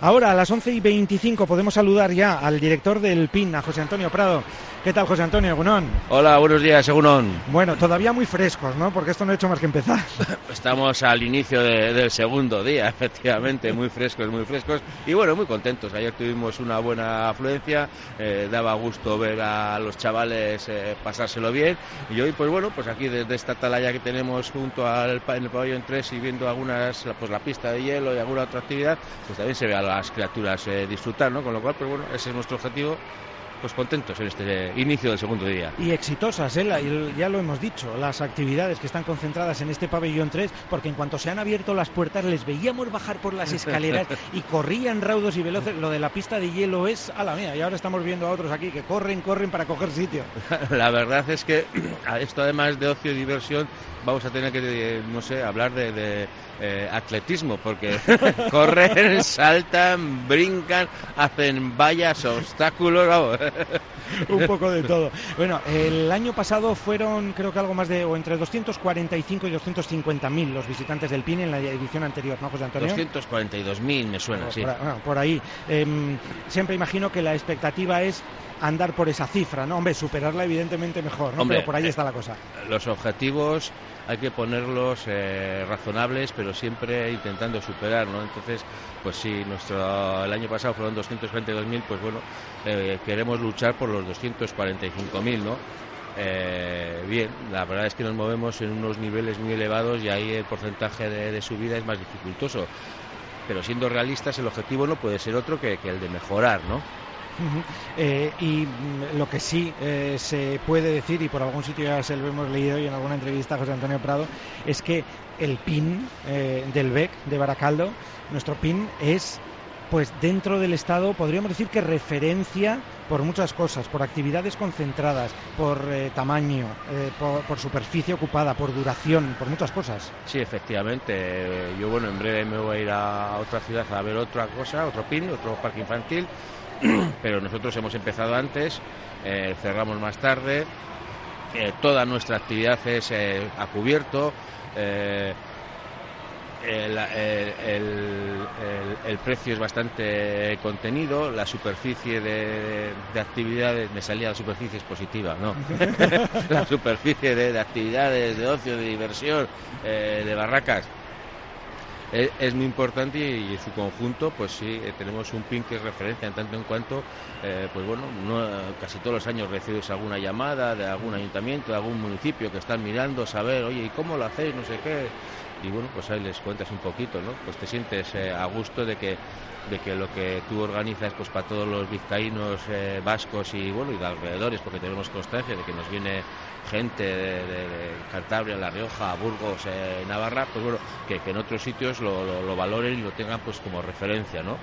Ahora, a las 11 y 25, podemos saludar ya al director del PIN, a José Antonio Prado. ¿Qué tal, José Antonio? Gunón. Hola, buenos días, Egunon. Bueno, todavía muy frescos, ¿no? Porque esto no ha hecho más que empezar. Estamos al inicio del segundo día, efectivamente, muy frescos, muy frescos. Y bueno, muy contentos. Ayer tuvimos una buena afluencia, eh, daba gusto ver a los chavales eh, pasárselo bien. Y hoy, pues bueno, pues aquí desde esta talaya que tenemos junto al en el pabellón 3 y viendo algunas, pues la pista de hielo y alguna otra actividad, pues también se ve a las criaturas eh, disfrutar, ¿no? Con lo cual, pues bueno, ese es nuestro objetivo pues contentos en este inicio del segundo día. Y exitosas, ¿eh? ya lo hemos dicho, las actividades que están concentradas en este pabellón 3, porque en cuanto se han abierto las puertas les veíamos bajar por las escaleras y corrían raudos y veloces. Lo de la pista de hielo es a la mía, y ahora estamos viendo a otros aquí que corren, corren para coger sitio. La verdad es que a esto además de ocio y diversión, vamos a tener que, no sé, hablar de eh, atletismo, porque corren, saltan, brincan, hacen vallas, obstáculos, un poco de todo. Bueno, el año pasado fueron creo que algo más de, o entre 245 y 250 mil los visitantes del PIN en la edición anterior, ¿no, José Antonio? 242 mil me suena, por, sí. Por, ahí. Em, siempre imagino que la expectativa es andar por esa cifra, ¿no? Hombre, superarla evidentemente mejor, ¿no? pero por ahí eh, está la cosa. Los objetivos hay que ponerlos eh, razonables, pero siempre intentando superar, ¿no? Entonces, pues si nuestro el año pasado fueron 242.000, pues bueno, eh, queremos luchar por los 245.000, ¿no? Eh, bien, la verdad es que nos movemos en unos niveles muy elevados y ahí el porcentaje de, subida es más dificultoso. Pero siendo realistas, el objetivo no puede ser otro que, que el de mejorar, ¿no? Eh, y mm, lo que sí eh, se puede decir, y por algún sitio ya se lo hemos leído y en alguna entrevista a José Antonio Prado, es que el PIN eh, del BEC de Baracaldo, nuestro PIN es pues dentro del Estado podríamos decir que referencia por muchas cosas, por actividades concentradas, por tamaño, por, superficie ocupada, por duración, por muchas cosas. Sí, efectivamente. yo, bueno, en breve me voy a ir a otra ciudad a ver otra cosa, otro PIN, otro parque infantil pero nosotros hemos empezado antes, eh, cerramos más tarde, eh, toda nuestra actividad es eh, a cubierto. El, precio es bastante contenido, la superficie de, actividades, me salía la superficie es positiva, ¿no? la superficie de, actividades, de ocio, de diversión, de barracas, es, muy importante y, en su conjunto, pues sí, eh, tenemos un PIN que es referencia en tanto en cuanto, eh, pues bueno, casi todos los años recibes alguna llamada de algún ayuntamiento, de algún municipio que están mirando, saber, oye, ¿y cómo lo hacéis? No sé qué. Y bueno, pues ahí les cuentas un poquito, ¿no? Pues te sientes eh, a gusto de que de que lo que tú organizas pues para todos los vizcaínos vascos y bueno y de alrededores porque tenemos constancia de que nos viene gente de, Cantabria, La Rioja, Burgos, eh, Navarra, pues bueno, que, en otros sitios lo, valoren y lo tengan pues como referencia, ¿no?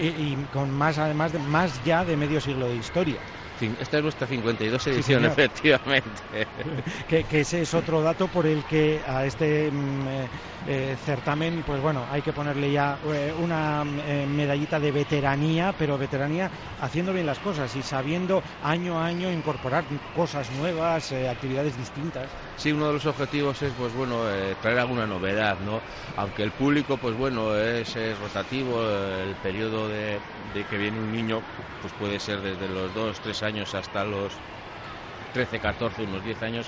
Y, con más, además, de, más ya de medio siglo de historia. Esta es nuestra 52 edición, efectivamente. que, ese es otro dato por el que a este mm, eh, eh, certamen, pues bueno, hay que ponerle ya eh, una medallita de veteranía, pero veteranía haciendo bien las cosas y sabiendo año a año incorporar cosas nuevas, actividades distintas. Sí, uno de los objetivos es, pues bueno, traer alguna novedad, ¿no? Aunque el público, pues bueno, es, rotativo, el periodo de, de que viene un niño, pues puede ser desde los 2, 3 años años hasta los 13, 14, unos 10 años,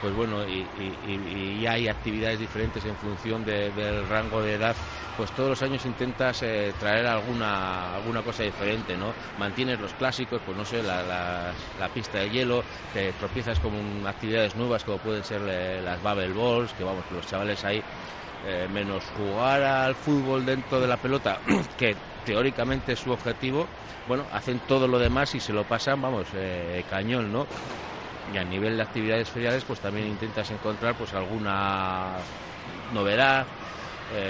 pues bueno, y, hay actividades diferentes en función del rango de edad, pues todos los años intentas eh, traer alguna, alguna cosa diferente, ¿no? Mantienes los clásicos, pues no sé, la, pista de hielo, te tropiezas con actividades nuevas como pueden ser eh, las Bubble Balls, que vamos, los chavales ahí, eh, menos jugar al fútbol dentro de la pelota, que teóricamente es su objetivo, bueno, hacen todo lo demás y se lo pasan, vamos, eh, cañón, ¿no? Y a nivel de actividades feriales, pues también intentas encontrar pues alguna novedad,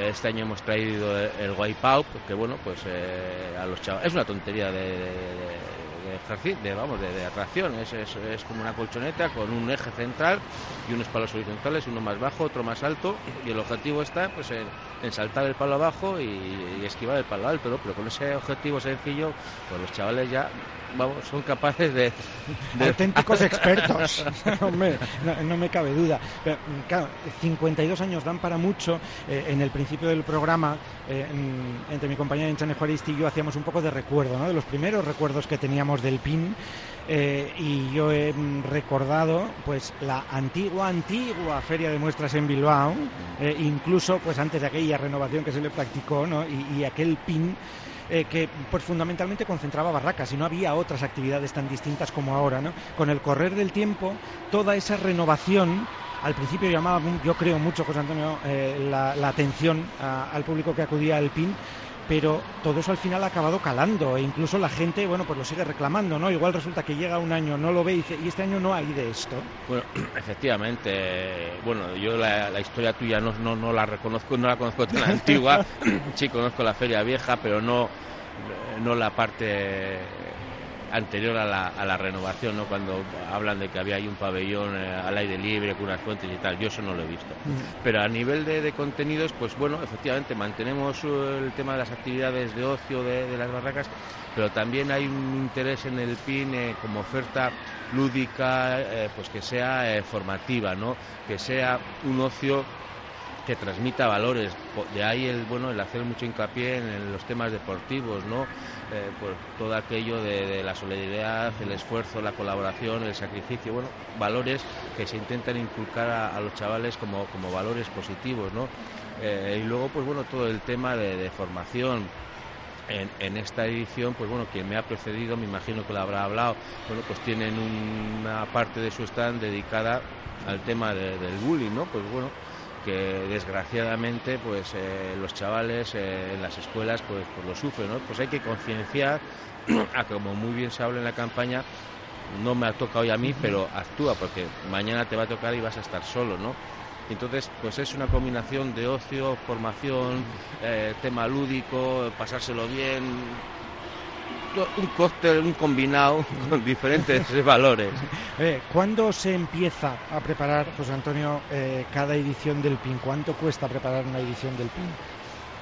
este año hemos traído el Wipeout, que bueno, pues eh, a los chavales es una tontería de, de, vamos, de, atracción. Es, es, como una colchoneta con un eje central y unos palos horizontales, uno más bajo, otro más alto. Y el objetivo está pues en, saltar el palo abajo y, esquivar el palo alto. Pero con ese objetivo sencillo, pues los chavales ya vamos, son capaces de... Auténticos expertos, no, me cabe duda. Pero, claro, 52 años dan para mucho. Eh, en el principio del programa, eh, entre mi compañera Enchane Juaristi y yo hacíamos un poco de recuerdo, ¿no? de los primeros recuerdos que teníamos del PIN. Eh, y yo he recordado pues la antigua antigua feria de muestras en Bilbao incluso pues antes de aquella renovación que se le practicó ¿no? y aquel pin eh, que pues fundamentalmente concentraba barracas y no había otras actividades tan distintas como ahora. ¿no? Con el correr del tiempo, toda esa renovación al principio llamaba, yo creo mucho, José Antonio, eh, la, atención al público que acudía al PIN, pero todo eso al final ha acabado calando e incluso la gente, bueno, pues lo sigue reclamando, ¿no? Igual resulta que llega un año, no lo ve y dice, y este año no hay de esto. Bueno, efectivamente, bueno, yo la, historia tuya no, no, no, la reconozco, no la conozco tan antigua, sí conozco la feria vieja, pero no, no la parte anterior a la, a la renovación, ¿no? cuando hablan de que había ahí un pabellón eh, al aire libre con unas fuentes y tal. Yo eso no lo he visto. Mm. Pero a nivel de, contenidos, pues bueno, efectivamente mantenemos uh, el tema de las actividades de ocio de, las barracas, pero también hay un interés en el PIN eh, como oferta lúdica, eh, pues que sea formativa, ¿no? que sea un ocio que transmita valores. De ahí el bueno el hacer mucho hincapié en, los temas deportivos, ¿no? Eh, por todo aquello de, la solidaridad, el esfuerzo, la colaboración, el sacrificio, bueno, valores que se intentan inculcar a, los chavales como, como, valores positivos, ¿no? Eh, y luego, pues bueno, todo el tema de, formación. En, en, esta edición, pues bueno, quien me ha precedido, me imagino que lo habrá hablado, bueno, pues tienen una parte de su stand dedicada al tema del bullying, ¿no? Pues bueno, que desgraciadamente pues eh, los chavales eh, en las escuelas pues, pues, lo sufren ¿no? pues hay que concienciar a como muy bien se habla en la campaña no me ha tocado hoy a mí pero actúa porque mañana te va a tocar y vas a estar solo no entonces pues es una combinación de ocio formación eh, tema lúdico pasárselo bien un cóctel, un combinado con diferentes valores. Eh, ¿Cuándo se empieza a preparar, José Antonio, eh, cada edición del PIN? ¿Cuánto cuesta preparar una edición del PIN?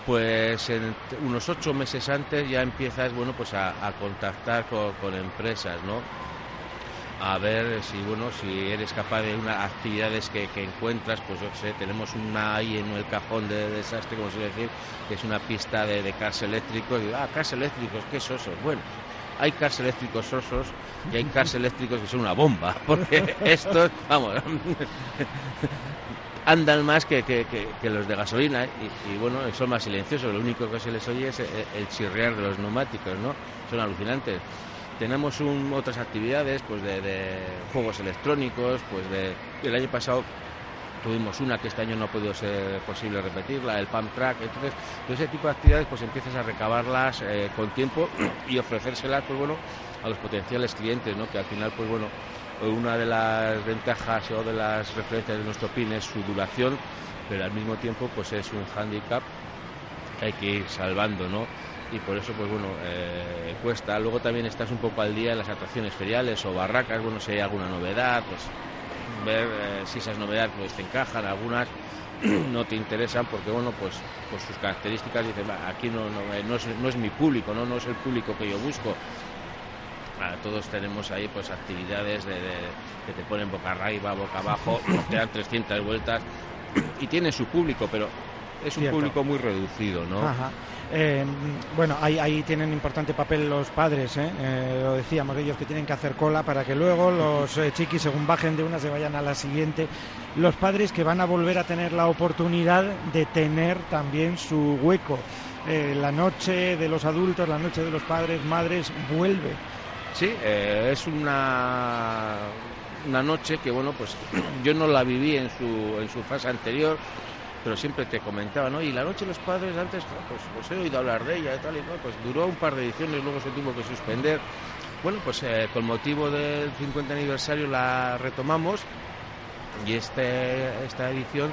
Pues en unos ocho meses antes ya empiezas, bueno, pues a, contactar con, empresas, ¿no? A ver si bueno si eres capaz de unas actividades que, encuentras pues yo sé tenemos una ahí en el cajón de, desastre como se decir que es una pista de, cars eléctricos y ah cars eléctricos qué sosos bueno hay cars eléctricos sosos y hay cars eléctricos que son una bomba porque estos vamos andan más que, que, que, los de gasolina y, bueno son más silenciosos lo único que se les oye es el, el chirriar de los neumáticos no son alucinantes tenemos otras actividades pues de, juegos electrónicos, pues el año pasado tuvimos una que este año no ha podido ser posible repetirla, el Pump Track, entonces ese tipo de actividades pues empiezas a recabarlas eh, con tiempo y ofrecérselas pues bueno a los potenciales clientes, ¿no? que al final pues bueno una de las ventajas o de las referencias de nuestro PIN es su duración, pero al mismo tiempo pues es un handicap que hay que ir salvando, ¿no? Y por eso pues bueno eh, cuesta. Luego también estás un poco al día en las atracciones feriales o barracas. Bueno si hay alguna novedad pues ver eh, si esas novedades pues te encajan. Algunas no te interesan porque bueno pues por sus características dicen aquí no, no, eh, no, es, no es mi público no no es el público que yo busco todos tenemos ahí pues actividades de, que te ponen boca arriba, boca abajo, te dan 300 vueltas y tiene su público, pero es un público muy reducido, ¿no? Eh, bueno, ahí, ahí, tienen importante papel los padres, ¿eh? ¿eh? lo decíamos, ellos que tienen que hacer cola para que luego los eh, chiquis, según bajen de una, se vayan a la siguiente. Los padres que van a volver a tener la oportunidad de tener también su hueco. la noche de los adultos, la noche de los padres, madres, vuelve. Sí, es una una noche que bueno pues yo no la viví en su en su fase anterior pero siempre te comentaba, ¿no? Y la noche de los padres antes, pues, pues, he oído hablar de ella y tal y cual, pues duró un par de ediciones, luego se tuvo que suspender. Bueno, pues eh, con motivo del 50 aniversario la retomamos y este, esta edición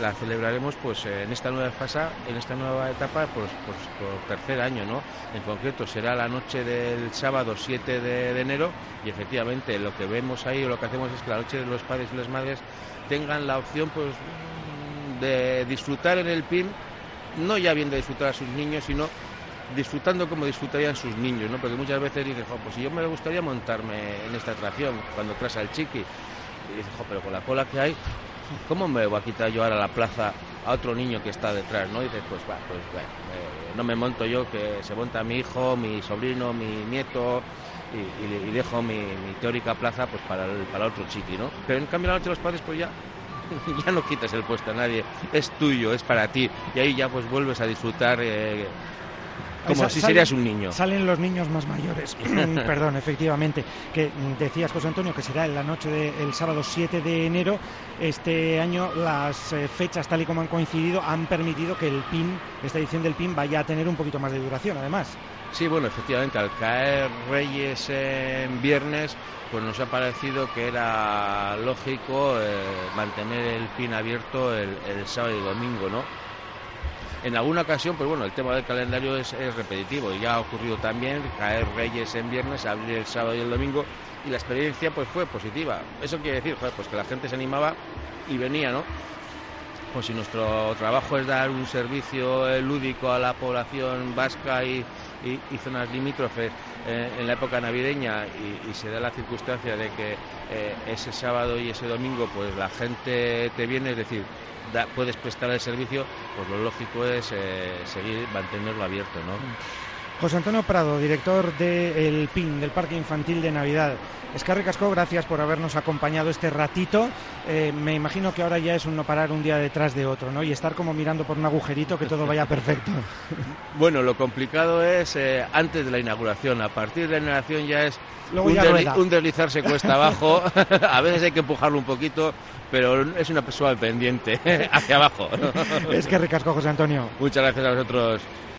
la celebraremos pues en esta nueva fase, en esta nueva etapa pues, pues, por tercer año, ¿no? En concreto será la noche del sábado 7 de, enero y efectivamente lo que vemos ahí o lo que hacemos es que la noche de los padres y las madres tengan la opción pues de disfrutar en el PIN, no ya viendo disfrutar a sus niños, sino disfrutando como disfrutarían sus niños, ¿no? Porque muchas veces dicen, pues si yo me gustaría montarme en esta atracción cuando traes al chiqui. Y dices, pero con la cola que hay, ¿cómo me voy a quitar yo ahora la plaza a otro niño que está detrás, ¿no? Y dices, pues, va, pues eh, no me monto yo, que se monta mi hijo, mi sobrino, mi nieto, y, dejo mi, teórica plaza pues para, el, para otro chiqui, ¿no? Pero en cambio la noche de los padres, pues ya ya no quitas el puesto a nadie, es tuyo, es para ti, y ahí ya pues vuelves a disfrutar eh, como si serías un niño. Salen los niños más mayores. Perdón, efectivamente. Que decías, José Antonio, que será en la noche del sábado 7 de enero. Este año las eh, fechas, tal y como han coincidido, han permitido que el PIN, esta edición del PIN, vaya a tener un poquito más de duración, además. Sí, bueno, efectivamente, al caer Reyes en viernes, pues nos ha parecido que era lógico eh, mantener el PIN abierto el, el sábado y domingo, ¿no? En alguna ocasión, pues bueno, el tema del calendario es, repetitivo y ya ha ocurrido también caer Reyes en viernes, abrir el sábado y el domingo y la experiencia pues fue positiva. Eso quiere decir, pues que la gente se animaba y venía, ¿no? Pues si nuestro trabajo es dar un servicio eh, lúdico a la población vasca y, zonas limítrofes eh, en la época navideña y, se da la circunstancia de que eh, ese sábado y ese domingo pues la gente te viene, es decir, puedes prestar el servicio, pues lo lógico es seguir, mantenerlo abierto, ¿no? José Antonio Prado, director del PIN, del Parque Infantil de Navidad. Escarri Casco, gracias por habernos acompañado este ratito. Eh, me imagino que ahora ya es un no parar un día detrás de otro, ¿no? Y estar como mirando por un agujerito que todo vaya perfecto. bueno, lo complicado es eh, antes de la inauguración. A partir de la inauguración ya es un, deslizarse cuesta abajo. a veces hay que empujarlo un poquito, pero es una persona pendiente hacia abajo. es que ricasco, José Antonio. Muchas gracias a vosotros.